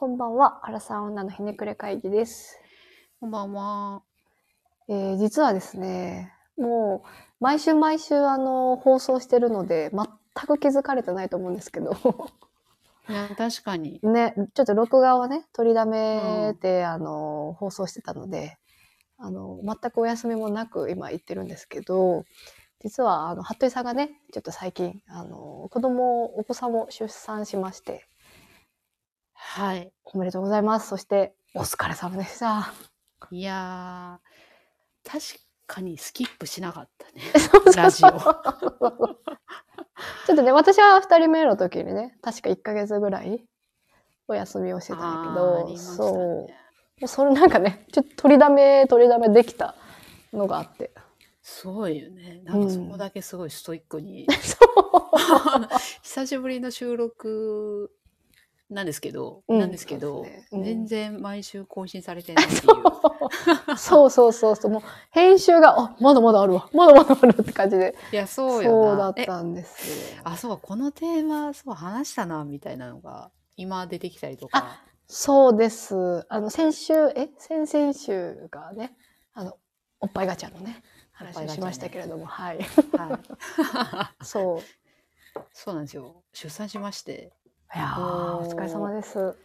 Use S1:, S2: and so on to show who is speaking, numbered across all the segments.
S1: こんばんは、アラサー女のひねくれ会議です。
S2: こんばんは。
S1: えー実はですね、もう、毎週毎週、あの、放送してるので、全く気づかれてないと思うんですけど、
S2: いや、確かに。
S1: ね、ちょっと録画をね、取りだめて、あの、放送してたので、あの、全くお休みもなく今行ってるんですけど、実は、あの、服部さんがね、ちょっと最近、あの、子供、お子さんを出産しまして、
S2: はい。
S1: おめでとうございます。そして、お疲れ様でした。
S2: いやー、確かにスキップしなかったね。ラジオ
S1: ちょっとね、私は二人目の時にね、確か1ヶ月ぐらいお休みをしてたんだけど、
S2: りました
S1: そう。
S2: ね。
S1: それなんかね、ちょっと取りだめ、取りだめできたのがあって。
S2: すごいよね。なんかそこだけすごいストイックに。
S1: そう。
S2: 久しぶりの収録なんですけど、
S1: うん
S2: なんですけど、
S1: そうですねうん
S2: 全然毎週更新されてないっていう。
S1: そうそうそうそう。もう編集が、あ、まだまだあるわ。まだまだあるって感じで。
S2: いや、そ
S1: そう
S2: うよな。
S1: だっ
S2: え
S1: たんですよ。
S2: あ、そうか、このテーマ、そう、話したな、みたいなのが、今出てきたりとか。
S1: そうです。あの、先週、え先々週がね、あの、おっぱいガチャのね、話をしましたけれども、はい。
S2: はい。
S1: そう。
S2: そうなんですよ。出産しまして、
S1: いやー、お疲れ様です。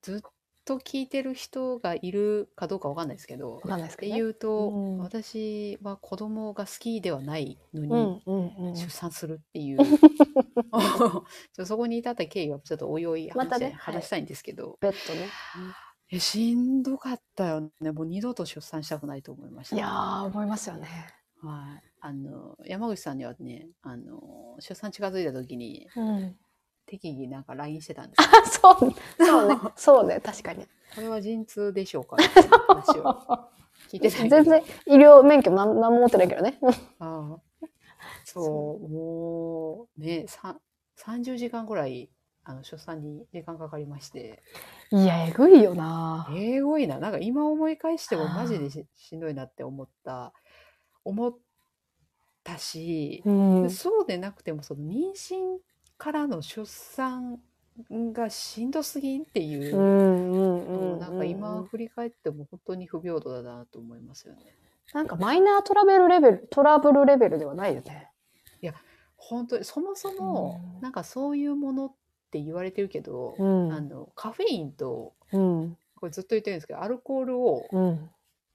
S2: ずっと聞いてる人がいるかどうかわかんないですけど、
S1: わかんないですけどね。
S2: 言うと、
S1: うん
S2: 私は子供が好きではないの
S1: う
S2: に、
S1: んうんうん。
S2: 出産するっていう、ちょっとそこに至った経緯はちょっとおいおい話したい,、
S1: またね
S2: 話したいんですけど、
S1: ベッドね。
S2: えしんどかったよね。もう二度と出産したくないと思いました。
S1: いやー、思いますよね。
S2: はい。あの、山口さんにはね、あの、出産近づいた時に、
S1: うん。
S2: 適宜なんか LINE してたんですよ。
S1: あ、そう、そう。ね。そうね、確かに。
S2: これは陣痛でしょうかみたいな話を聞いてた
S1: 全然医療免許なんなんも持ってないけどね。
S2: ああ。そう、もうね、さ30時間ぐらいあの出産に時間かかりまして、
S1: いや、えぐいよな。
S2: えごいな、なんか今思い返しても
S1: はあ。
S2: マジでししんどいなって思った、思ったし、
S1: うん。
S2: そうでなくてもその妊娠からの出産がしんどすぎんっていうう、
S1: んうんうん。
S2: なんか今振り返っても本当に不平等だなと思いますよね。
S1: なんかマイナートラベルレベル、トラブルレベルではないよね。
S2: 本当にそもそも
S1: うん
S2: なんかそういうものって言われてるけど、
S1: うん。
S2: あのカフェインと
S1: うん。
S2: これずっと言ってるんですけどアルコールを
S1: うん。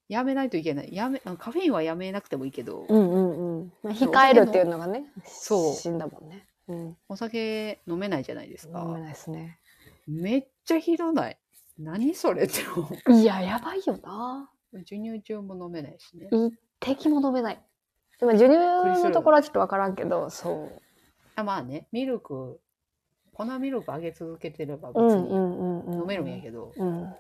S2: やめないといけないやめカフェインはやめなくてもいいけど、
S1: うんうんうん。まあ、控えるっていうのがね、
S2: そう
S1: 死んだもんね。うん。
S2: お酒飲めないじゃないですか、
S1: 飲めないですね。
S2: めっちゃひどない？何それって思う
S1: いや、やばいよな
S2: 授乳中も飲めないしね
S1: 一滴も飲めない。でも授乳のところはちょっとわからんけど、そう。
S2: あまあねミルク粉ミルクあげ続けてれば別に。飲めるんやけど、
S1: うん。
S2: ま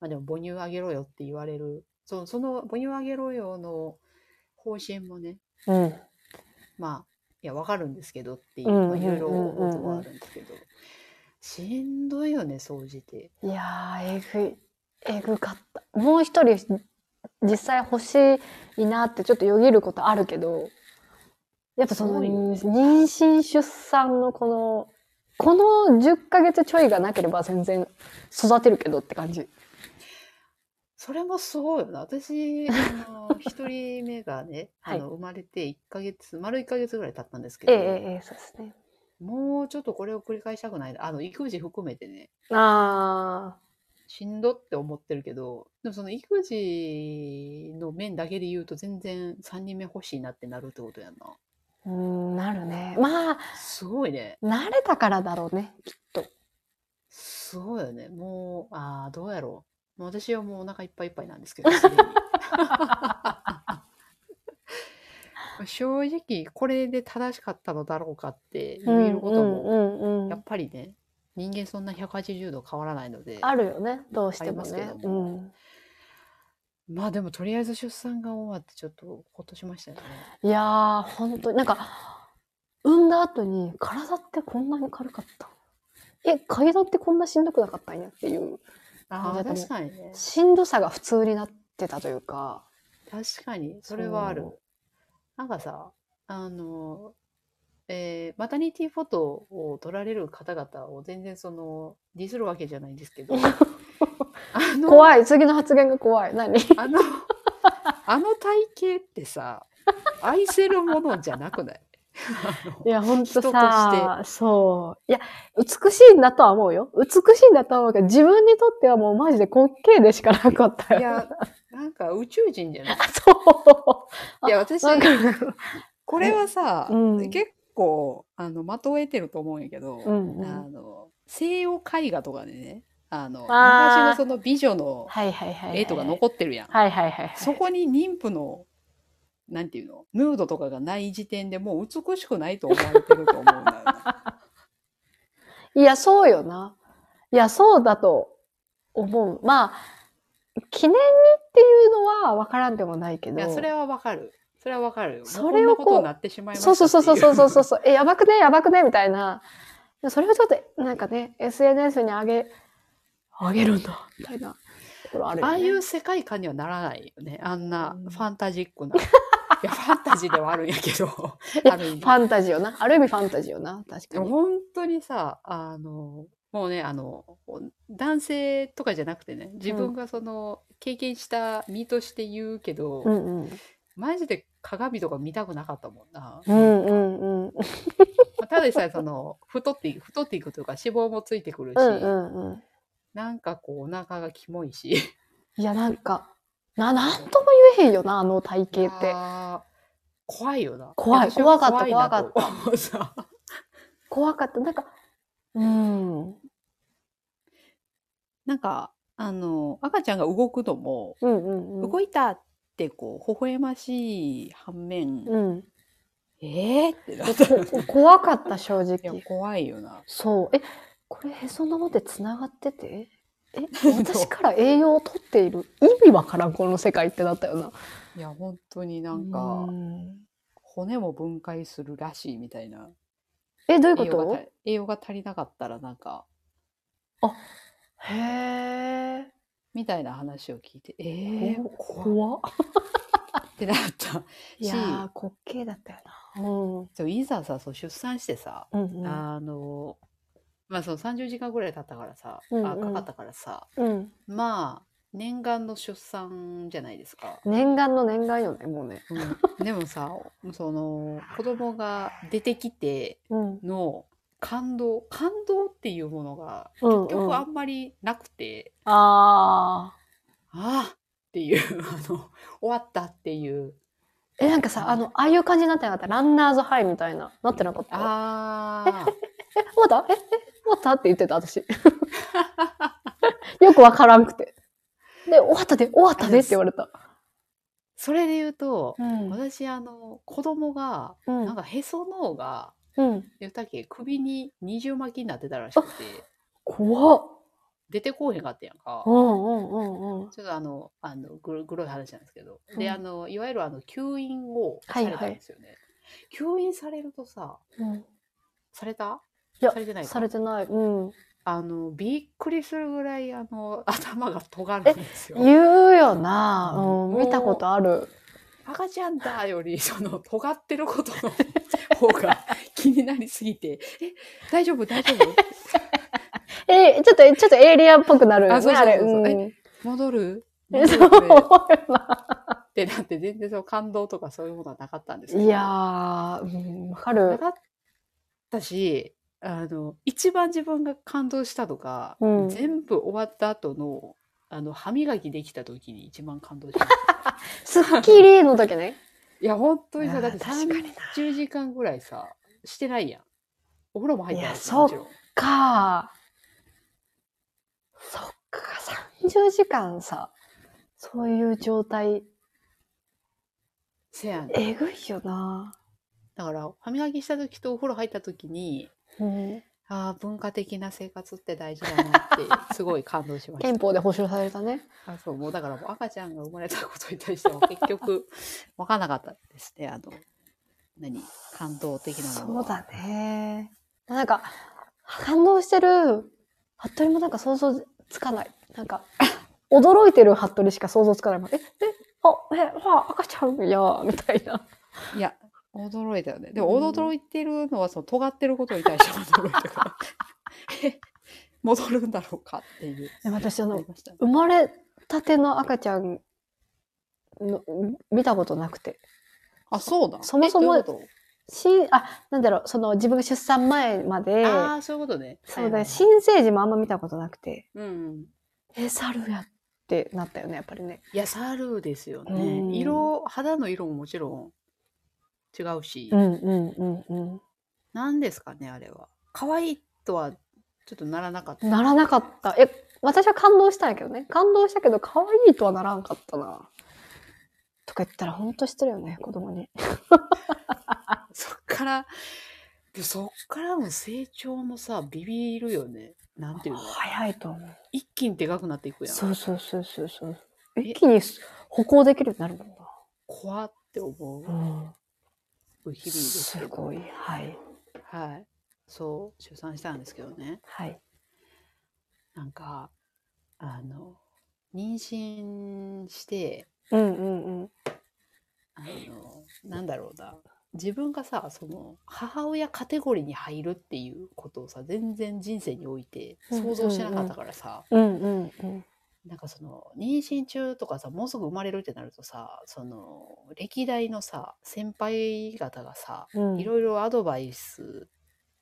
S2: あ、でも母乳あげろよって言われるそその母乳あげろよの方針もね
S1: うん。
S2: まあいやわかるんですけどっていう、
S1: うん
S2: まあ、いろいろことはあるんですけど、しんどいよね総じて
S1: いやー、えぐい。えぐかった。もう一人、実際欲しいなってちょっとよぎることあるけど、やっぱその、妊娠出産のこの、この10ヶ月ちょいがなければ全然育てるけどって感じ。
S2: それもすごいよな。私あの 一人目がね、
S1: はい。
S2: あの生まれて1ヶ月丸1ヶ月ぐらい経ったんですけど、
S1: ええええええ、そうですね。
S2: もうちょっとこれを繰り返したくない？なあの育児含めてね。
S1: あ
S2: しんどって思ってるけどでもその育児の面だけで言うと全然3人目欲しいなってなるってことやんな。
S1: ー、うん、なるね。まあ、
S2: すごいね。
S1: 慣れたからだろうね、きっと。
S2: すごいよね。もうああどうやろうもう私はもうお腹いっぱいいっぱいなんですけどすでに 正直これで正しかったのだろうかって言えることもやっぱりね人間そんな180度変わらないので
S1: あるよね、どうしても
S2: ありますけ
S1: ね
S2: ど。
S1: う
S2: も
S1: ん。
S2: まあでもとりあえず出産が終わってちょっとほっとしましたよね
S1: いやー、本当に、なんか、産んだ後に体ってこんなに軽かった。え、階段ってこんなしんどくなかったんやっていう、
S2: ああ確かにね
S1: しんどさが普通になってたというか。
S2: 確かにそれはあるなんかさあのえーマタニティフォトを撮られる方々を全然そのディスるわけじゃないんですけど あの
S1: 怖い。次の発言が怖い。何？
S2: あのあの体型ってさ愛せるものじゃなくない？
S1: いや、ほんとさ、そう。いや、美しいんだとは思うよ。美しいんだとは思うけど、自分にとってはもうマジで滑稽でしかなかったよ。
S2: いやなんか宇宙人じゃない？
S1: そう。
S2: いや私これはさ、
S1: うん
S2: 結構あの的を得てると思うんやけど、
S1: うんうん
S2: あの西洋絵画とかでねあの昔のその美女の。絵とか残ってるやん。
S1: はいはいはいはい。
S2: そこに妊婦のなんていうの？ヌードとかがない時点でもう美しくないと思われてると思うんだよな。
S1: いや、そうよな。いや、そうだと思う。まあ、記念にっていうのは分からんでもないけど。
S2: いやそれはわかる。それはわかるよ。
S1: それをこう
S2: こんなことになってしまいました
S1: そうそうそうそうそうそう
S2: う。
S1: そう。え、やばくね？やばくね？みたいな。でそれをちょっと、なんかね、SNS に上げ、上げるんだ、みたいなあ。
S2: ああいう世界観にはならないよね。あんな
S1: うん
S2: ファンタジックな。いや、ファンタジーではあるんやけど、ある意味
S1: ファンタジーよな。ある意味ファンタジーよな。確かに。
S2: 本当にさ、あの、もうね、あの、男性とかじゃなくてね、自分がその、経験した身として言うけど、
S1: うんうん。
S2: マジで鏡とか見たくなかったもんな。
S1: うんうんうん。
S2: まあただでさえその、太っていく、太っていくというか脂肪もついてくるし、
S1: うんうんうん。
S2: なんかこう、お腹がキモいし。
S1: いや、なんか、な、なんとも言えへんよな、あの体型って。
S2: 怖いよな。
S1: 怖い怖かった怖か
S2: 思うさ
S1: 怖かった。なんか、うん。
S2: なんか、あの、赤ちゃんが動くのも、
S1: うんうんうん。
S2: 動いたってこう、微笑ましい反面、
S1: うん。
S2: えーってなった。
S1: こ怖かった、正直。
S2: 怖いよな。
S1: そう。え、これへその緒で繋がってて？え、私から栄養を取っている意味わからん、この世界ってなったよな。
S2: いや、本当になん
S1: う
S2: か、
S1: ん
S2: 骨も分解するらしいみたいな。
S1: え、どういうこと？
S2: 栄養がた栄養が足りなかったらなんか、
S1: へえ。
S2: みたいな話を聞いて、えー、
S1: こ
S2: 怖っ
S1: 怖っ。
S2: ってなった。
S1: いやー、滑稽だったよな。うん。
S2: いざさ、そう出産してさ、
S1: うんうん。
S2: あの、まあその30時間ぐらい経ったからさ、
S1: うんうん
S2: あかかったからさ、
S1: うん。
S2: まあ、念願の出産じゃないですか。
S1: 念願の念願よね、もうね。
S2: うん、でもさ、その、子供が出てきて
S1: うん。
S2: の感動、感動っていうものが
S1: うん、
S2: 結局あんまりなくて、
S1: あー。
S2: ああっていう、あの、終わったっていう、
S1: え、なんかさ、あの、ああいう感じになってなかった？ランナーズハイみたいな。なってなかった？
S2: ああ、
S1: え、終わった？え、え、終わった？って言ってた、私。よくわからんくて。で、終わったで、終わったでって言われた。
S2: それで言うと、
S1: うん。
S2: 私、あの、子供が、
S1: うん
S2: なんかへその緒が、
S1: うん。
S2: 言ったっけ、首に二重巻きになってたらしくて、
S1: 怖っ。
S2: 出てこうへんかったやんか
S1: う。んうんうんうん。
S2: ちょっとあの、あの、グログロい話なんですけど。で、
S1: うん
S2: あの、いわゆるあの、吸引をさ
S1: はい
S2: れたんですよね。吸引されるとさ、
S1: うん、
S2: された？
S1: いや
S2: されてないか
S1: されてない。うん。
S2: あの、びっくりするぐらい、あの、頭が尖るんですよ。
S1: 言うよな。うん、見たことある。
S2: 赤ちゃんだより、その、尖ってることの方が 気になりすぎて、え、大丈夫？大丈夫？
S1: え、ちょっと、ちょっとエイリアンっぽくなる
S2: あそうそう
S1: あれ。
S2: そうそう
S1: うん
S2: 戻る？
S1: え、そう
S2: 戻る？これ
S1: よな。
S2: ってなって、全然その感動とかそういうものはなかったんですけど
S1: いやー、うんわかる。
S2: なかったし、あの、一番自分が感動したとか、
S1: うん
S2: 全部終わった後の、あの、歯磨きできた時に一番感動しました。
S1: スッキリの時ね。
S2: いや、本当にさ、だって
S1: 確かにな
S2: 30時間ぐらいさ、してないやん。お風呂も入ってないし
S1: いや
S2: もちろん。
S1: か。そっか、30時間さ、そういう状態、
S2: せやん。
S1: えぐいよな。
S2: だから、歯磨きした時とお風呂入った時に、
S1: うん、
S2: ああ、文化的な生活って大事だなって、すごい感動しました。
S1: 憲法で保障されたね。
S2: あそう、もうだからもう赤ちゃんが生まれたことに対しては結局、わかんなかったですね。あの、何感動的なものは。
S1: そうだね。なんか、感動してる、服部もなんか想像つかない。なんか、驚いてる服部しか想像つかない。え、え、あ、え、わあ、赤ちゃん？や、みたいな。
S2: いや、驚いたよね。でも
S1: うん
S2: 驚いてるのはその尖ってることに対して驚いたから。え戻るんだろうかっていう。
S1: 私あの
S2: ね
S1: 生まれたての赤ちゃんの見たことなくて
S2: あ、そうだ。
S1: そもそもしあなんだろうその自分が出産前まで
S2: とああ、そういうことね。
S1: そうで
S2: はいはいはい
S1: 新生児もあんま見たことなくて
S2: うん。
S1: え猿やってなったよねやっぱりね
S2: いや、猿ですよ
S1: うん
S2: ね。色、肌の色ももちろん違うし、
S1: うんうんうんうん。
S2: 何ですかね、あれは。可愛いとはちょっとならなかった。
S1: ならなかった。え私は感動したんやけどね。感動したけど可愛いとはならんかったな。とか言ったらほんとしてるよね子供に。
S2: そっから、でそっからの成長もさ、ビビるよね。なんていうの？
S1: 早いと思う。
S2: 一気にでかくなっていくやん。
S1: そうそうそうそうそう。
S2: え？
S1: 一気に歩行できるようになるもんな。
S2: 怖って思う。
S1: うん、
S2: 日々ですけど。
S1: すごい。はい。
S2: はい。そう、出産したんですけどね。
S1: はい。
S2: なんか、あの、妊娠して、
S1: うんうんうん。
S2: あの、なんだろうな。自分がさ、その、母親カテゴリーに入るっていうことをさ、全然人生において想像してなかったからさ、
S1: うんうんうん。
S2: なんかその、妊娠中とかさ、もうすぐ生まれるってなるとさ、その、歴代のさ、先輩方がさ、
S1: うん
S2: いろいろアドバイス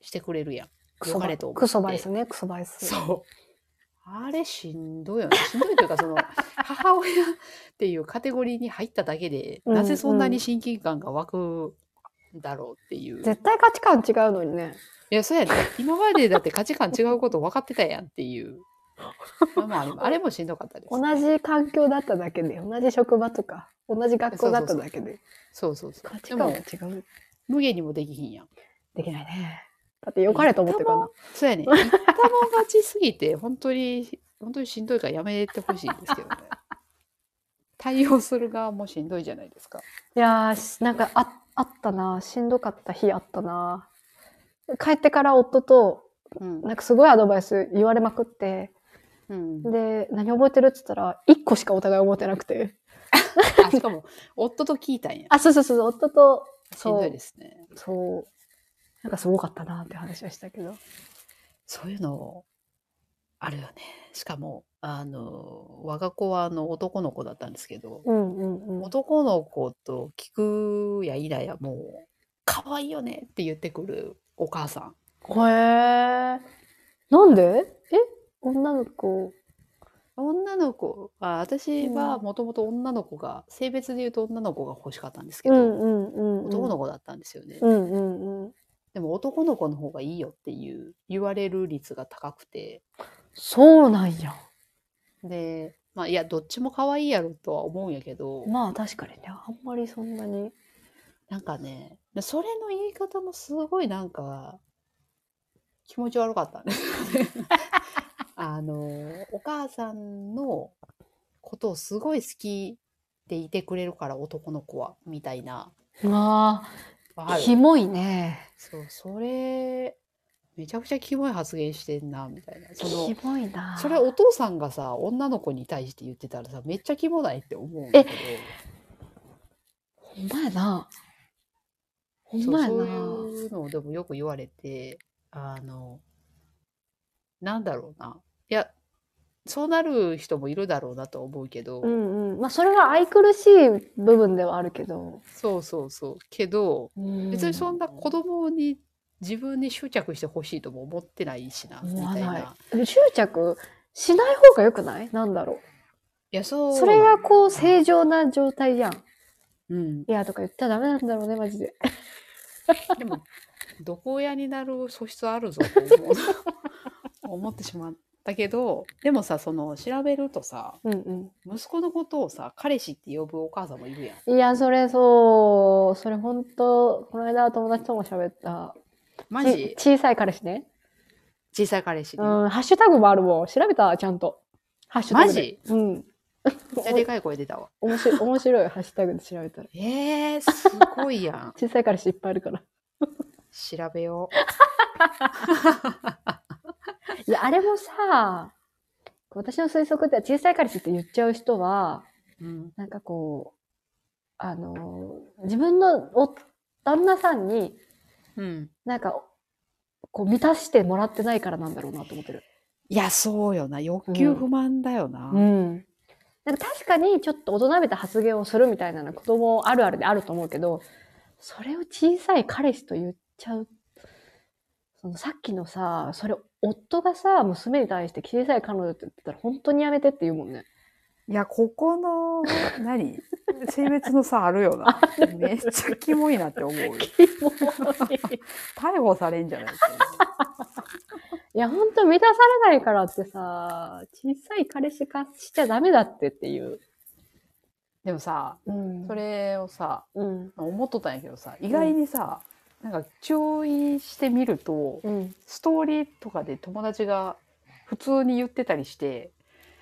S2: してくれるやん。
S1: クソバ
S2: 良かれと思って
S1: クソバイスね、クソバイス。
S2: そう。あれしんどいよね。しんどいというか、その、母親っていうカテゴリーに入っただけで、
S1: うん
S2: なぜそんなに親近感が湧くんだろうっていう。い
S1: 絶対価値観違うのにね。
S2: や、そうやね。今までだって価値観違うこと分かってたやんっていう。まあまああれもあれも しんどかったです。
S1: 同じ環境だっただけで、同じ職場とか、同じ学校だっただけで、
S2: そうそうそう。
S1: 価値観が、違う。
S2: 無限にもできひんやん。
S1: できないね。だって良かれと思ってるかな。
S2: そうやね。一玉勝ちすぎて、本当に、本当にしんどいからやめてほしいんですけどね。対応する側もしんどいじゃないですか。
S1: いやーし、なんかああったな。しんどかった日あったな。帰ってから夫と、
S2: うん。
S1: なんかすごいアドバイス言われまくって、
S2: うん、
S1: で、何覚えてるって言ったら、1個しかお互い覚えてなくて。
S2: あしかも、夫と聞いたんや。
S1: あ、そうそうそう、夫と、
S2: しんどいですね。
S1: そう。なんかすごかったなって話はしたけど。
S2: そういうの、あるよね。しかも、あの、我が子はあの男の子だったんですけど、
S1: うんうんうん。
S2: 男の子と聞くやいらやもう、可愛いよねって言ってくるお母さん。
S1: へえ。なんで？え？女の子。
S2: 女の子あ私は
S1: うん
S2: もともと女の子が、性別で言うと女の子が欲しかったんですけど、
S1: うんうんうんうん。
S2: 男の子だったんですよね。
S1: うんうんうん。
S2: でも男の子の方がいいよっていう言われる率が高くて、
S1: そうなんや。
S2: で、まあいや、どっちも可愛いやろとは思うんやけど、
S1: まあ確かにね、あんまりそんなに。
S2: なんかね、それの言い方もすごいなんか気持ち悪かったんですよね。あの、お母さんのことをすごい好きでいてくれるから男の子は、みたいな。
S1: まあ、
S2: わかる？
S1: キモいね。
S2: そう、それ、めちゃくちゃキモい発言してんな、みたいな。その
S1: キモいな。
S2: それお父さんがさ、女の子に対して言ってたらさ、めっちゃキモないって思うんだけど。
S1: ほんまやな。ほんまやな。
S2: そういうのをでもよく言われて、あの、なんだろうな。いや、そうなる人もいるだろうなとは思うけど、
S1: うんうん。まあそれは愛くるしい部分ではあるけど。
S2: そうそうそう。けど、別にそんな子
S1: 供
S2: 供に自分に執着してほしいとも思ってないしな、みたいな。。
S1: で執着しない方がよくない？なんだろ
S2: いや、そう
S1: それがこう正常な状態じゃん。
S2: うん。
S1: いやとか言ったらダメなんだろうね、マジで。
S2: でも、毒親になる素質あるぞと思う 思ってしまったけど、でもさ、その、調べるとさ、
S1: うん
S2: 息子のことをさ、彼氏って呼ぶお母さんもいるやん。
S1: うん。いや、それそう、それ本当この間友達とも喋った。
S2: マジ？
S1: ち小さい彼氏ね。
S2: 小さい彼氏
S1: う
S2: ね。
S1: ん、ハッシュタグもあるもん。調べた？ちゃんと。ハッシュタグで。
S2: マジ？
S1: うん。
S2: めっちゃでかい声出たわ。
S1: おもし面白いハッシュタグで調べたら。
S2: えー、すごいやん。
S1: 小さい彼氏いっぱいいるから。
S2: 調べよ
S1: いや、あれもさ、私の推測では小さい彼氏って言っちゃう人は、
S2: う。うん。
S1: なんかこう、あの、自分の夫旦那さんに
S2: うん。
S1: なんか、こう満たしてもらってないからなんだろうなと思ってる。
S2: いや、そうよな。欲求不満だよな。
S1: うん。なんか確かにちょっと大人びた発言をするみたいなのは子供あるあるであると思うけど、それを小さい彼氏と言っちゃう。そのさっきのさ、それ夫がさ、娘に対して小さい彼女って言ってたら本当にやめてって言うもんね。
S2: いや、ここの、何？性別の差あるよな。めっちゃキモいなって思うよ。
S1: キモい
S2: 逮捕されんじゃない
S1: いや、本当満たされないからってさ、小さい彼氏化しちゃダメだってっていう。
S2: でもさ、
S1: うん
S2: それをさ、
S1: うん。
S2: 思っとったんやけどさ、意外にさ、なんか注意してみると、
S1: うん。
S2: ストーリーとかで友達が普通に言ってたりして、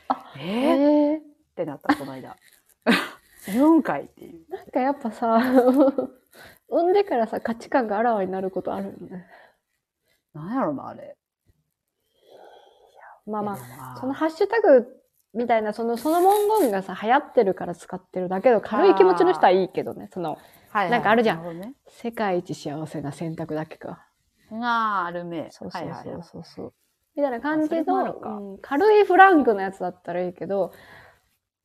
S1: あ
S2: え
S1: え
S2: ー、っ
S1: ー、
S2: てなった、この間。言うんかいっていう。
S1: なんかやっぱさ、産んでからさ、価値観があらわになることあるよね。
S2: なんやろな、あれ。
S1: まあま
S2: あ
S1: あ、そのハッシュタグみたいな、その、その文言がさ、流行ってるから使ってるだけど、軽い気持ちの人はいいけどね。その、
S2: はいはい
S1: なんかあるじゃん
S2: ね。
S1: 世界一幸せな選択だけか。
S2: があるね。
S1: そうそうそう
S2: はいはいはい
S1: そうそう。みたいな感じの、うん軽いフランクなやつだったらいいけど、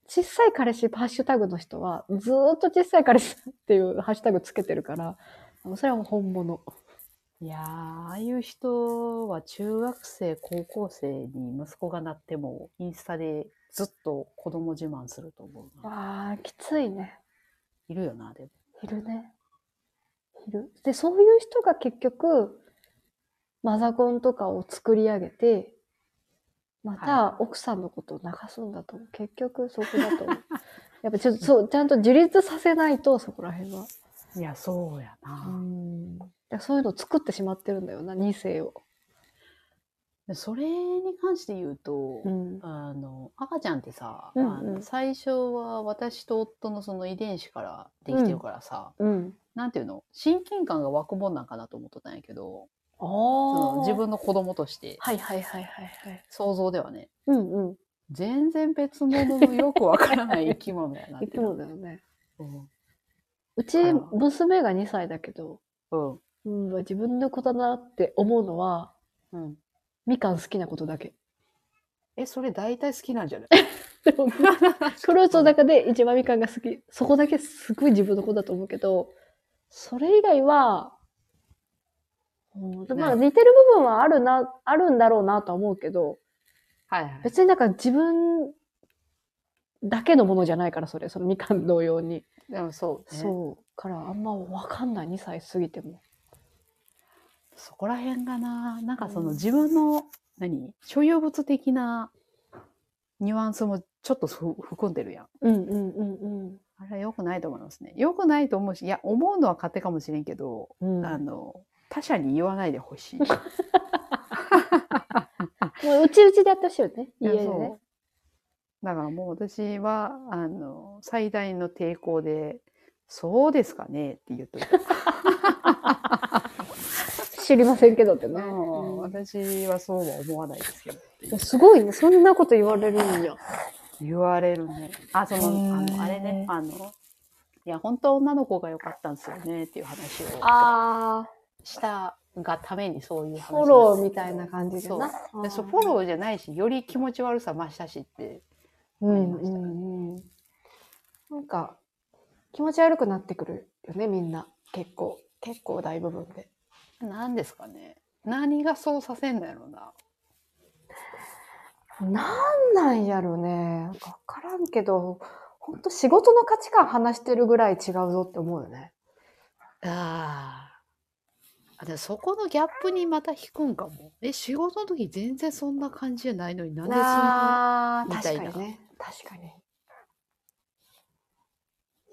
S1: 小さい彼氏ハッシュタグの人は、ずーっと小さい彼氏っていうハッシュタグつけてるから、あのそれはもう本物。
S2: いやー、ああいう人は中学生、高校生に息子がなっても、インスタでずっと子供自慢すると思うな。
S1: ああ、きついね。
S2: いるよな、でも。
S1: いるね。いる。で、そういう人が結局、マザコンとかを作り上げて、また奥さんのことを流すんだと思う。結局そこだと思う。やっぱちょっとそう、ちゃんと自立させないと、そこら辺は。
S2: いや、そうや
S1: う
S2: な。
S1: ん。だからそういうのを作ってしまってるんだよな、2世を。
S2: でそれに関して言うと、
S1: うん。
S2: あの、赤ちゃんってさ、
S1: うんうん
S2: あの最初は私と夫のその遺伝子からできてるからさ、
S1: うん。
S2: なんていうの？親近感が湧くもんなんかなと思っとったんやけど。その自分の子供として、
S1: はいはいはいはいはい。
S2: 想像ではね、
S1: うんうん。
S2: 全然別物のよくわからない生き物やなって
S1: いつもだよね。
S2: うん
S1: うち、娘が2歳だけど、
S2: うん。
S1: うん、自分の子だなって思うのは、
S2: うん。
S1: みかん好きなことだけ。
S2: え、それ大体好きなんじゃない？
S1: フルーツの中で一番みかんが好き。そこだけすごい自分の子だと思うけど、それ以外は、うんまあ似てる部分はあるな、あるんだろうなとは思うけど、
S2: はいはい。
S1: 別になんか自分だけのものじゃないから、それ、そのみかん同様に。
S2: でもそう、ね。
S1: そう。からあんまわかんない、2歳過ぎても。
S2: そこら辺がな、なんかその
S1: うん
S2: 自分の、何？所有物的なニュアンスもちょっとふ含んでるやん。
S1: うんうんうん
S2: あれは良くないと思いますね。良くないと思うし、いや、思うのは勝手かもしれんけど、
S1: うん。
S2: あの、他者に言わないでほしい。
S1: もううちうちでやってほしいよね、家でね。
S2: だからもう私は、あの、最大の抵抗で、そうですかねって言っといた。
S1: 知りませんけどってね。
S2: うん
S1: うん
S2: 私はそうは思わないですけど
S1: すごいね。そんなこと言われるんや。
S2: 言われるね。あ、その、あの、あれね、あの、いや、本当は女の子が良かったんですよねっていう話を
S1: あ
S2: したがためにそういう話
S1: ー、フォローみたいな感じでな。
S2: そうでそうフォローじゃないし、より気持ち悪さ増したしって。
S1: うんうんうん。なんか、気持ち悪くなってくるよね、みんな。結構。結構大部分で。
S2: 何ですかね。何がそうさせんのやろうな。
S1: なんなんやろね。なんかわからんけど、ほんと仕事の価値観話してるぐらい違うぞって思うよね。
S2: ああ。でそこのギャップにまた引くんかも。え、仕事の時全然そんな感じじゃないのになんでそんな。みたいな
S1: 確かにね。確かに。い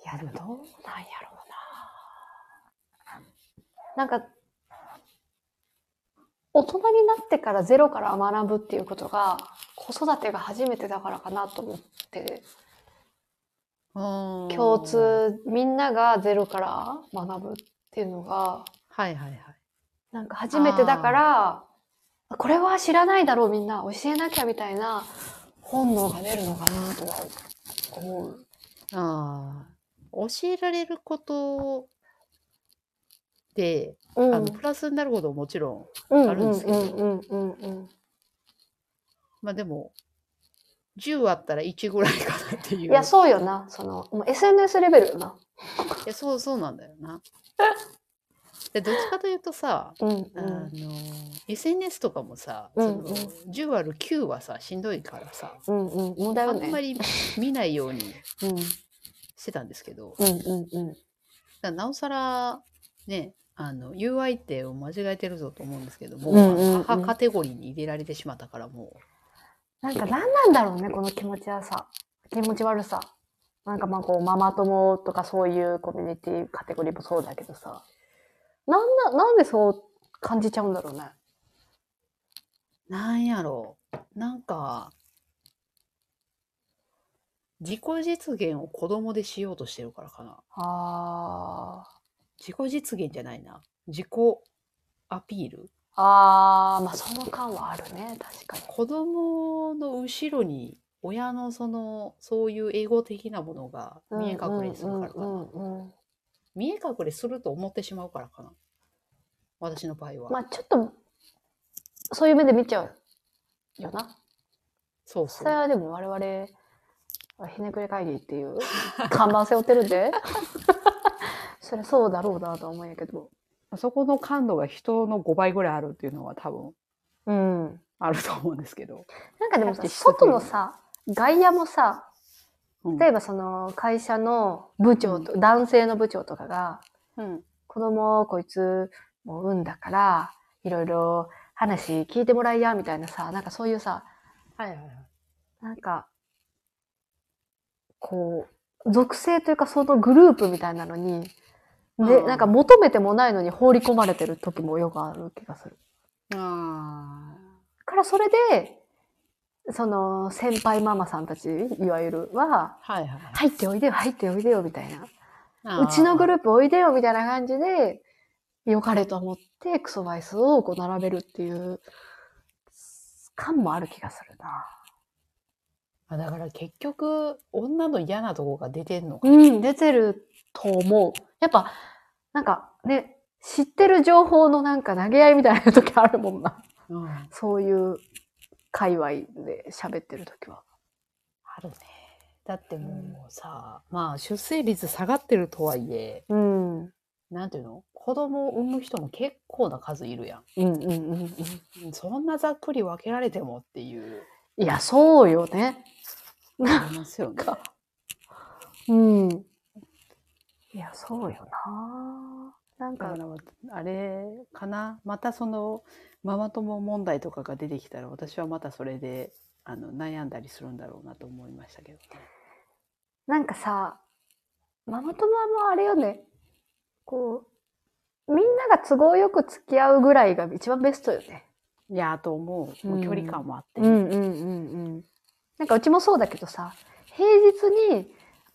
S1: や、でもどうなんやろうな。なんか、大人になってからゼロから学ぶっていうことが、子育てが初めてだからかなと思って、共
S2: 共。
S1: 通、みんながゼロから学ぶっていうのが、
S2: はいはいはい。
S1: なんか初めてだから、これは知らないだろうみんな、教えなきゃみたいな本能が出るのかなとは思う。
S2: ああ。教えられることで、
S1: うん
S2: あのプラスになることももちろん
S1: うん
S2: あるんですけどまあでも10あったら1ぐらいかなっていう
S1: いや、そうよな。その、もう SNS レベルよな。
S2: いやそうそうなんだよな でどっちかというとさ
S1: うんう
S2: あの
S1: ん。
S2: SNS とかもさ、
S1: うんうん
S2: その10割る9はさしんどいからさ
S1: うんうん。ね。
S2: あんまり見ないように
S1: うん
S2: してたんですけど、
S1: うんうんうん。
S2: だからなおさらねあの UI って間違えてるぞと思うんですけども、
S1: うんうんうん
S2: 母カテゴリーに入れられてしまったからも
S1: なんか何なんだろうね、この気持ち悪さ。気持ち悪さ。なんかまあこう、ママ友とかそういうコミュニティカテゴリーもそうだけどさ。なんな、なんでそう感じちゃうんだろうね。
S2: うなんやろうなんか自己実現を子供でしようとしてるからかな
S1: あ
S2: 自己実現じゃないな。自己アピール。
S1: あ。あー、まあその感はあるね、確かに。
S2: 子供の後ろに親のそのそういう英語的なものが見え隠れするからかな、
S1: うんうんうん
S2: 見え隠れすると思ってしまうからかな。私の場合は、
S1: まあちょっと、そういう目で見ちゃうよな。
S2: そうそ
S1: そうれはでも我々、ひねくれ会議っていう看板背負ってるんで、それそうだろうなとは思うんやけど。
S2: そこの感度が人の5倍ぐらいあるっていうのは多分
S1: うん。
S2: あると思うんですけど、
S1: なんかでもさ、外のさ、外野もさ、
S2: うん。
S1: 例えばその会社の部長と、男性の部長とかが、
S2: うん。
S1: 子供をこいつもう産んだから、いろいろ話聞いてもらいや、みたいなさ、なんかそういうさ、
S2: はいはいはい。
S1: なんか、こう、属性というかそのグループみたいなのに、で、
S2: うん
S1: なんか求めてもないのに放り込まれてる時もよくある気がする。
S2: あ
S1: からそれで、その先輩ママさんたち、いわゆるは、
S2: ーはいはい
S1: 入っておいでよ、入っておいでよ、みたいな。うちのグループおいでよ、みたいな感じで、良かれと思ってクソバイスをこう並べるっていう感もある気がするな。
S2: あだから結局女の嫌なとこが出てんのか、
S1: うん、出てると思う。やっぱ、なんかね、知ってる情報のなんか投げ合いみたいな時あるもんな。
S2: うん、
S1: そういう界隈で喋ってる時は。
S2: あるねだってもうさ、まあ出生率下がってるとはいえ
S1: うん。うん
S2: なんていうの？子供を産む人も結構な数いるや
S1: うんうんうん。
S2: んそんなざっくり分けられてもっていう
S1: いや、そうよね。
S2: ありますよね
S1: かうん。いや、そうよな。なんか
S2: あれかなまたそのママ友問題とかが出てきたら私はまたそれであの悩んだりするんだろうなと思いましたけどね。
S1: なんかさ、ママ友はもうあれよね。こう、みんなが都合よく付き合うぐらいが一番ベストよね。
S2: いやーと思うもう距離感もあって、
S1: うんうんうんうん。なんかうちもそうだけどさ、平日に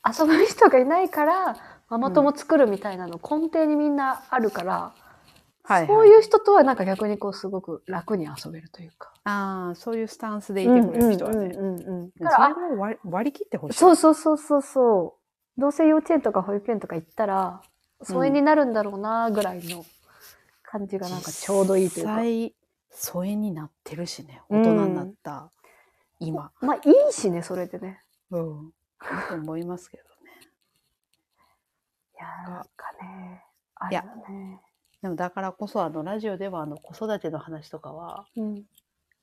S1: 遊ぶ人がいないから、ママ友作るみたいなの根底にみんなあるから、
S2: はいはい
S1: そういう人とはなんか逆にこうすごく楽に遊べるというか。
S2: ああそういうスタンスでいてくれる人はね。
S1: うんうんうんうん
S2: そ
S1: だから
S2: れも割割り切ってほしい。
S1: そうそうそうそうそう。どうせ幼稚園とか保育園とか行ったら、疎遠になるんだろうなぐらいの感じがなんかちょうどいいというか。
S2: 実際疎遠になってるしね
S1: うん
S2: 大人になった今。
S1: まあいいしね、それでね。
S2: うん。だと思いますけどね。
S1: いやーなんかね、あ
S2: いや
S1: れだね。
S2: でもだからこそあのラジオではあの子育ての話とかは
S1: うん。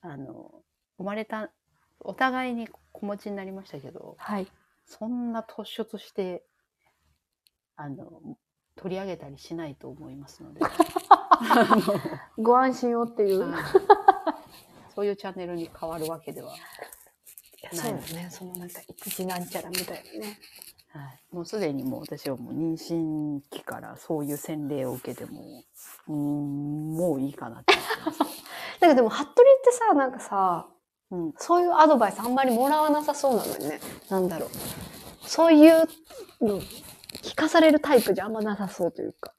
S2: あの生まれたお互いに子持ちになりましたけど
S1: はい。
S2: そんな突出してあの取り上げたりしないと思いますので
S1: ご安心をっていう。
S2: はいそういうチャンネルに変わるわけでは、
S1: いやそうだね。そのなんか育児なんちゃらみたいなね。
S2: はい、もうすでにもう私はもう妊娠期からそういう洗礼を受けてもうーんもういいかなって。
S1: なんかでも、服部ってさ、なんかさ、
S2: うん、
S1: そういうアドバイスあんまりもらわなさそうなのにね。なんだろう。そういうの聞かされるタイプじゃあんまなさそうというか。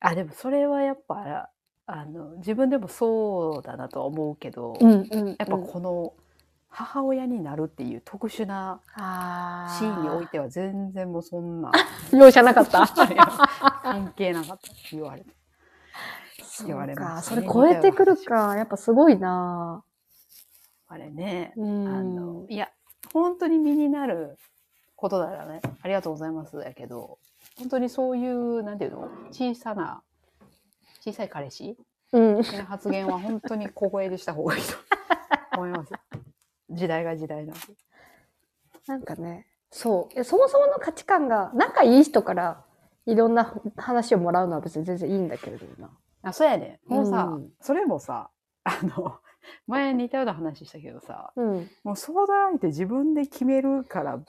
S2: あでもそれはやっぱあの自分でもそうだなとは思うけど、
S1: んうん、
S2: やっぱこの母親になるっていう特殊な
S1: あ
S2: シーンにおいては全然もうそんな
S1: 容赦なかった。
S2: 関係なかった言われて言われますね
S1: れ超えてくるか。やっぱすごいな
S2: あれね。
S1: う
S2: あ
S1: ん。
S2: の、いや、本当に身になることだよね。ありがとうございます。やけど、本当にそういう、なんていうの？小さな、小さい彼氏？
S1: うん。
S2: 的な発言は本当に小声でした方がいいと思います。時代が時代なんで。
S1: なんかね、そう。えそもそもの価値観が、仲いい人からいろんな話をもらうのは別に全然いいんだけれどもな。
S2: あ、そうやね。もうさ、
S1: うん
S2: それもさ、あの、前似たような話したけどさ、
S1: うん。
S2: もう相談相手自分で決めるから、なんか、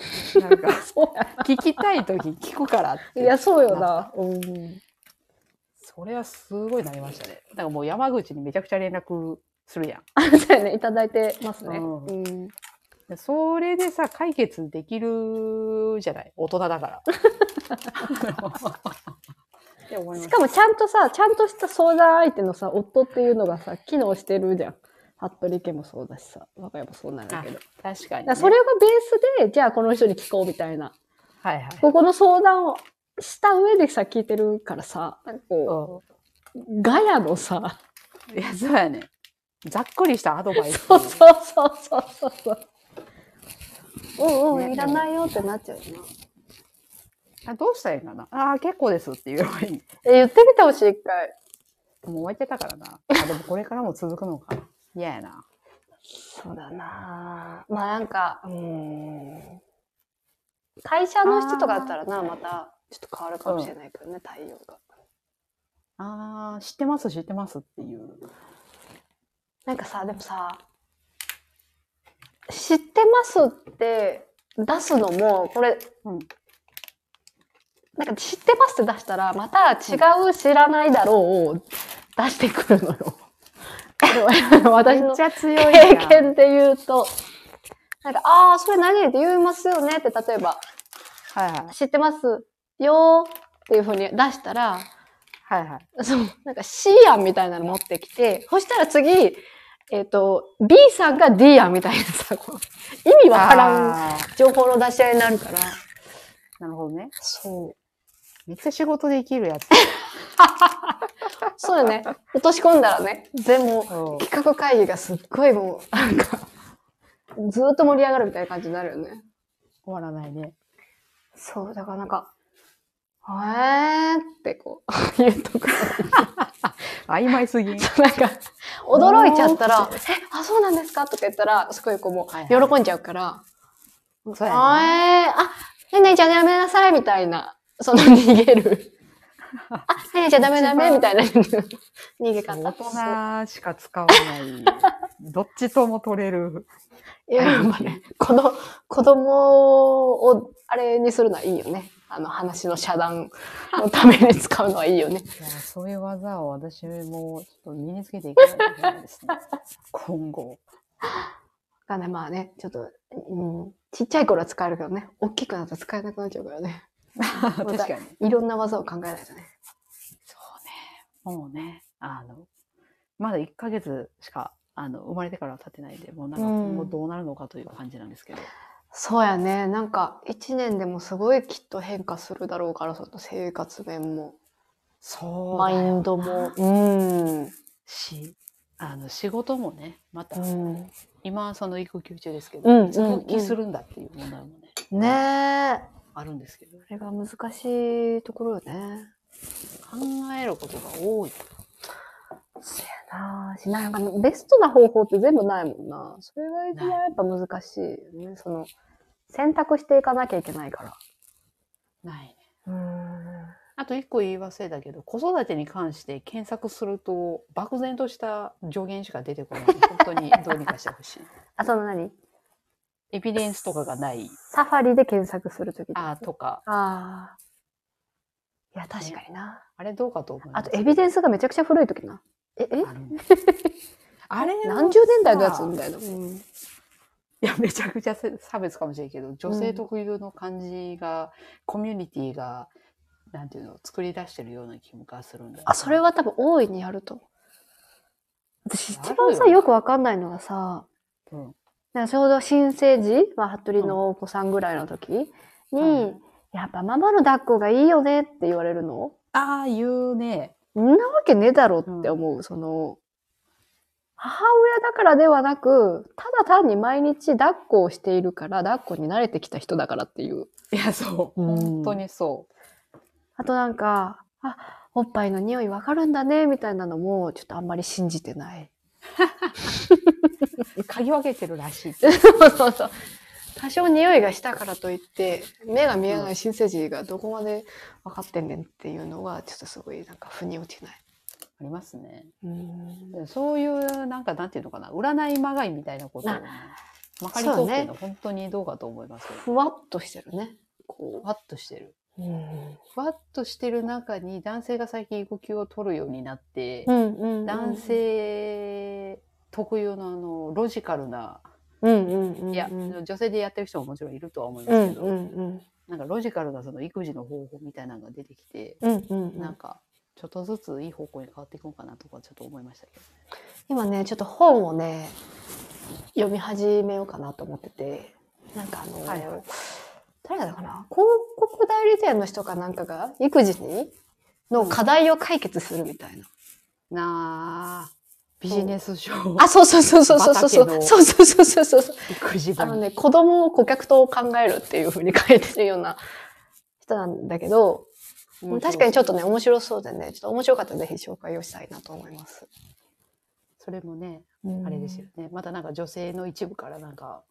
S2: 聞きたい時聞くからって。
S1: いや、そうよな。うん。
S2: それはすごいなりましたね。だからもう山口にめちゃくちゃ連絡するやん。
S1: あ、そうやね。いただいてますね。
S2: うん
S1: うん。
S2: でそれでさ、解決できるじゃない？大人だから。
S1: しかもちゃんとさ、ちゃんとした相談相手のさ、夫っていうのがさ、機能してるじゃん。服部家もそうだしさ、我が家もそうなんだけど。
S2: 確かに、ね。
S1: らそれがベースで、じゃあこの人に聞こうみたいな。
S2: はいはい。
S1: ここの相談をした上でさ、聞いてるからさ、なんかこう、ガヤのさ、
S2: うんいや、そうやね。ざっくりしたアドバイス。
S1: そうそうそうそうそうそう。うんうん、
S2: ね
S1: いらないよってなっちゃうよな。
S2: あどうしたらいいかなああ、結構ですって言えばいい。
S1: え、言ってみてほしい、一回。
S2: もう終わってたからな。あ、でもこれからも続くのか。嫌やな。
S1: そうだなまあなんか、うん。会社の人とかだったらな、また、ちょっと変わるかもしれないけどね、対応が。
S2: ああ、知ってます、知ってますっていう。
S1: なんかさ、でもさ、知ってますって出すのも、これ、
S2: うん
S1: なんか知ってますって出したら、また違う知らないだろうを出してくるのよ。私の。経験で言うと、なんか、ああ、それ何って言いますよねって、例えば、
S2: はいはい。
S1: 知ってます？よーっていうふうに出したら、
S2: はいはい。
S1: そう、なんか C 案みたいなの持ってきて、そしたら次、えっ、と、B さんが D 案みたいなさ、意味わからん情報の出し合いになるから。
S2: なるほどね。
S1: そう。
S2: めっちゃ仕事できるやつ。
S1: そうよね。落とし込んだらね、全部
S2: そう
S1: 企画会議がすっごいもう、なんか、ずーっと盛り上がるみたいな感じになるよね。
S2: 終わらないね。
S1: そう、だからなんか、へーってこう、言うとか、
S2: 曖昧すぎん。
S1: なんか、驚いちゃったら、え、あ、そうなんですか？とか言ったら、すごいこうもう、喜んじゃうから、
S2: そうや
S1: あ
S2: ね。
S1: えー、あ、ねえねえじゃあやめなさいみたいな、その逃げる。あ、ねえねえじゃあダメダメみたいな逃げ方。
S2: 大人しか使わない。どっちとも取れる。
S1: いや、やっぱね、子供、子供をあれにするのはいいよね。あの話の遮断のために使うのはいいよね。
S2: いや、そういう技を私もちょっと身につけていかないといけないですね。今後。
S1: がね、まあね、ちょっと、うん、ちっちゃい頃は使えるけどね、大きくなったら使えなくなっちゃうからね。
S2: 確かに。
S1: いろんな技を考えないとね。
S2: そうね。もうね、あの、まだ1ヶ月しか、あの、生まれてからは経ってないんで、もうなんか
S1: うん
S2: 今後どうなるのかという感じなんですけど。
S1: そうやね。なんか、一年でもすごいきっと変化するだろうから、その生活面も、
S2: そう
S1: マインドも。うん。
S2: し、あの、仕事もね、また、
S1: うん。
S2: 今はその育休中ですけど、
S1: うん
S2: いつ復帰するんだっていう問題もね、
S1: ねえ。
S2: あるんですけど、
S1: それが難しいところよね。
S2: 考えることが多い。
S1: そうやなしなんかベストな方法って全部ないもんな。それが一番やっぱ難しいよね。その、選択していかなきゃいけないから。
S2: ないね。
S1: うん。
S2: あと一個言い忘れたけど、子育てに関して検索すると、漠然とした助言しか出てこない。本当にどうにかしてほしい。
S1: あ、その何？
S2: エビデンスとかがない。
S1: サファリで検索するとき
S2: あとか、
S1: ああ。いや、確かにな。
S2: あれどうかと思います。
S1: あと、エビデンスがめちゃくちゃ古いときな。え、え？
S2: あ れは
S1: 何十年代のやつ
S2: さ
S1: みたいな。うん。
S2: いや、めちゃくちゃ差別かもしれんけど、女性特有の感じが、コミュニティが、なんていうの、作り出してるような気がするんだ
S1: あ、それは多分大いにやると思う。私一番さ、
S2: よ
S1: よくわかんないのがさ、
S2: うん
S1: なんかちょうど新生児、まあ、服部のお子さんぐらいの時に、
S2: うん
S1: やっぱママの抱っこがいいよねって言われるの？
S2: ああ、言うね。
S1: んなわけねえだろって思う。その、母親だからではなく、ただ単に毎日抱っこをしているから、抱っこに慣れてきた人だからっていう。
S2: いや、そう。
S1: うん
S2: 本当にそ
S1: あとなんか、あ、おっぱいの匂いわかるんだね、みたいなのも、ちょっとあんまり信じてない。
S2: う。嗅ぎ分けてるらしい。
S1: そうそうそう。多少匂いがしたからといって、目が見えない新生児がどこまで分かってんねんっていうのは、ちょっとすごいなんか腑に落ちない。
S2: ありますね。
S1: うん
S2: でそういう、なんか、なんていうのかな、占いまがいみたいなことをね、まかり通ってるの本当にどうかと思いますよ。
S1: ふわっとしてるね。こ
S2: ふわっとしてる。
S1: う。うん。
S2: ふわっとしてる中に男性が最近育休を取るようになって、
S1: うんうん、
S2: 男性特有のあの、ロジカルな、
S1: うんうんうん。
S2: いや、
S1: うん
S2: 女性でやってる人ももちろんいるとは思いま
S1: うん
S2: すけど、
S1: うんうん。
S2: なんかロジカルなその育児の方法みたいなのが出てきて、
S1: うんうんうん
S2: なんか、ちょっとずついい方向に変わっていこうかなとかちょっと思いましたけどね。
S1: 今ね、ちょっと本をね、読み始めようかなと思ってて、なんかあの、
S2: はいはい
S1: 誰だかな？広告代理店の人かなんかが育児にの課題を解決するみたいな。
S2: なあ、ビジネス書、
S1: あ、そうそうそうそうそうそう。そうそうそうそうそうそう。あのね、子供を顧客と考えるっていうふうに書いてるような人なんだけど、確かにちょっとね、面白そうでね、ちょっと面白かったらぜひ紹介をしたいなと思います。
S2: それもね、
S1: うん
S2: あれですよね。またなんか女性の一部からなんか、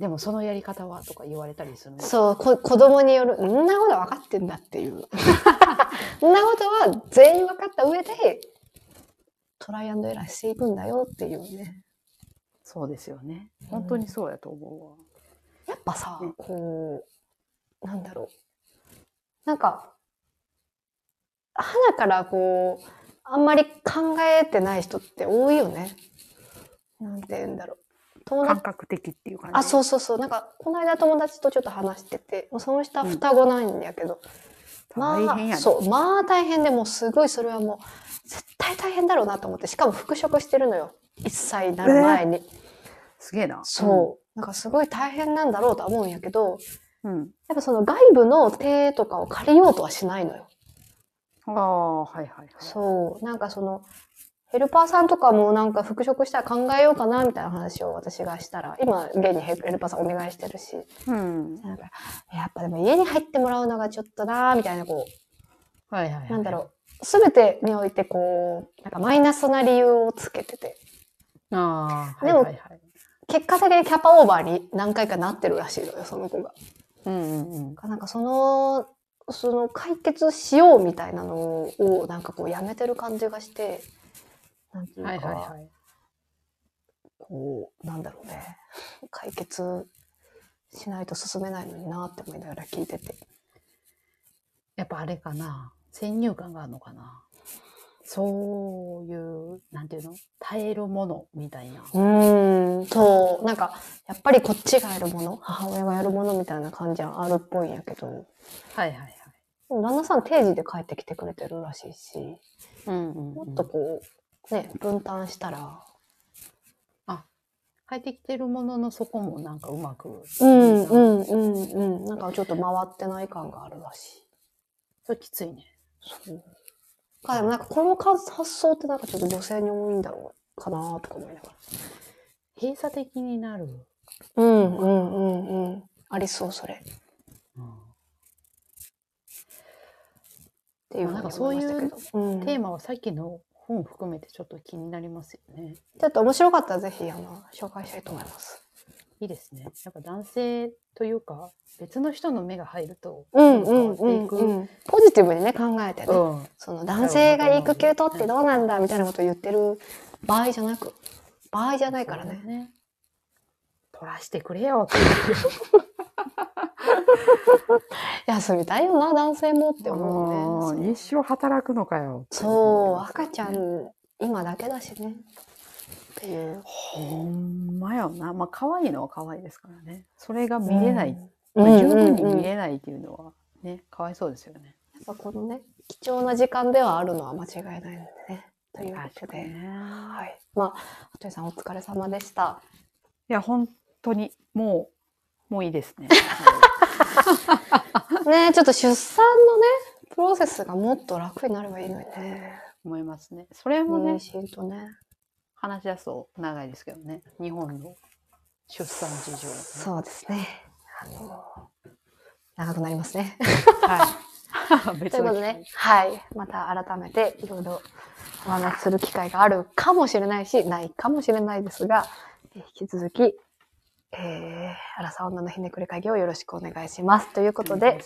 S2: でもそのやり方はとか言われたりするの
S1: そう、こ子供による、んなこと分かってんだっていう。んなことは全員分かった上で、トライアンドエラーしていくんだよっていうね。
S2: そうですよね。本当にそうやと思うわ。
S1: やっぱさ
S2: ね、
S1: こう、なんだろう。なんか、花からこう、あんまり考えてない人って多いよね。なんて言うんだろう。
S2: 感覚的っていう感じ。
S1: あ、そうそうそう。なんか、この間友達とちょっと話してて、もうその人は双子なんやけど、まあ、
S2: 大変やね。
S1: そう、まあ大変でもうすごいそれはもう、絶対大変だろうなと思って、しかも復職してるのよ。1歳になる前に。
S2: すげえな。
S1: そう。なんかすごい大変なんだろうとは思うんやけど、
S2: うん。うん。
S1: やっぱその外部の手とかを借りようとはしないのよ。
S2: ああ、はいはいはい。
S1: そう。なんかその、ヘルパーさんとかもなんか復職したら考えようかなみたいな話を私がしたら、今現にヘルパーさんお願いしてるし、
S2: うん。
S1: なんか、やっぱでも家に入ってもらうのがちょっとなーみたいな、こ
S2: はいはいはい。
S1: う、なんだろう、すべてにおいてこう、なんかマイナスな理由をつけてて、
S2: う。ああ、
S1: でも
S2: はいはいはい。
S1: 結果的にキャパオーバーに何回かなってるらしいのよ、その子が。
S2: うんうんうん。
S1: なんかその、その解決しようみたいなのをなんかこうやめてる感じがして、なんていうか、
S2: はいはいはい。
S1: こう、なんだろうね、解決しないと進めないのになって思いながら聞いてて。
S2: やっぱあれかな。先入観があるのかな。そういう、なんていうの？耐えるものみたいな。
S1: うーん、そう、なんか、やっぱりこっちがやるもの、母親がやるものみたいな感じはあるっぽいんやけど、
S2: はいはいはい。
S1: 旦那さん定時で帰ってきてくれてるらしいし、
S2: うんうん、うん。
S1: もっとこう、ね、分担したら、
S2: 帰ってきてるもののそこもなんかうまく。
S1: うん、うん、うん、うん、なんかちょっと回ってない感があるらしい。
S2: それきついね。
S1: そう。あでもなんかこの発想ってなんかちょっと女性に多いんだろうかなとか思いながら。
S2: 閉鎖的になる。
S1: うん、うん、うん、うん。ありそう、それ。っ
S2: うん
S1: ていうふうに思いましたけど。うん
S2: テーマはさっきの本含めてちょっと気になりますよね。
S1: ちょっと面白かったらぜひ、あの、紹介したいと思います。
S2: いいですね。やっぱ男性というか、別の人の目が入ると、
S1: うん、うん、うん。ポジティブにね、考えてね。
S2: うん
S1: その男性が育休取ってどうなんだみたいなことを言ってる場合じゃなく、場合じゃないからね。
S2: ね。取らしてくれよって
S1: 休みたいよな、男性もって思うね。
S2: 一生働くのかよ。
S1: そう、赤ちゃん、今だけだしね。っていう。
S2: ほんまよな。まあ、可愛いのは可愛いですからね。それが見れない。
S1: うん。
S2: まあ、十分に
S1: うんうんうん
S2: 見れないっていうのは、ね、かわいそうですよね。
S1: やっぱこのね、貴重な時間ではあるのは間違いないのでね。ということで。
S2: ね。
S1: はい。まあ、羽鳥さんお疲れ様でした。
S2: いや、本当に、もう、もういいですね。
S1: ねちょっと出産のね、プロセスがもっと楽になればいいのにね。
S2: 思いますね。それもね、
S1: とね。
S2: 話し出すと長いですけどね。日本の出産事情、ね。
S1: そうですね。あの、長くなりますね。
S2: はい。別
S1: ということでね、はい。また改めていろいろお話しする機会があるかもしれないし、ないかもしれないですが、えー引き続き、えー、アラサー女のひねくれ会議をよろしくお願いします。ということで。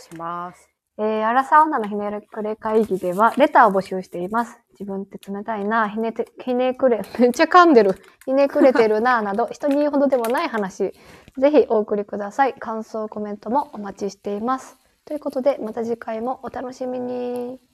S1: えー、アラサー女のひねくれ会議では、レターを募集しています。自分って冷たいな、ひねて、ひねくれ、めっちゃ噛んでる。ひねくれてるな、など、人に言うほどでもない話、ぜひお送りください。感想、コメントもお待ちしています。ということで、また次回もお楽しみに。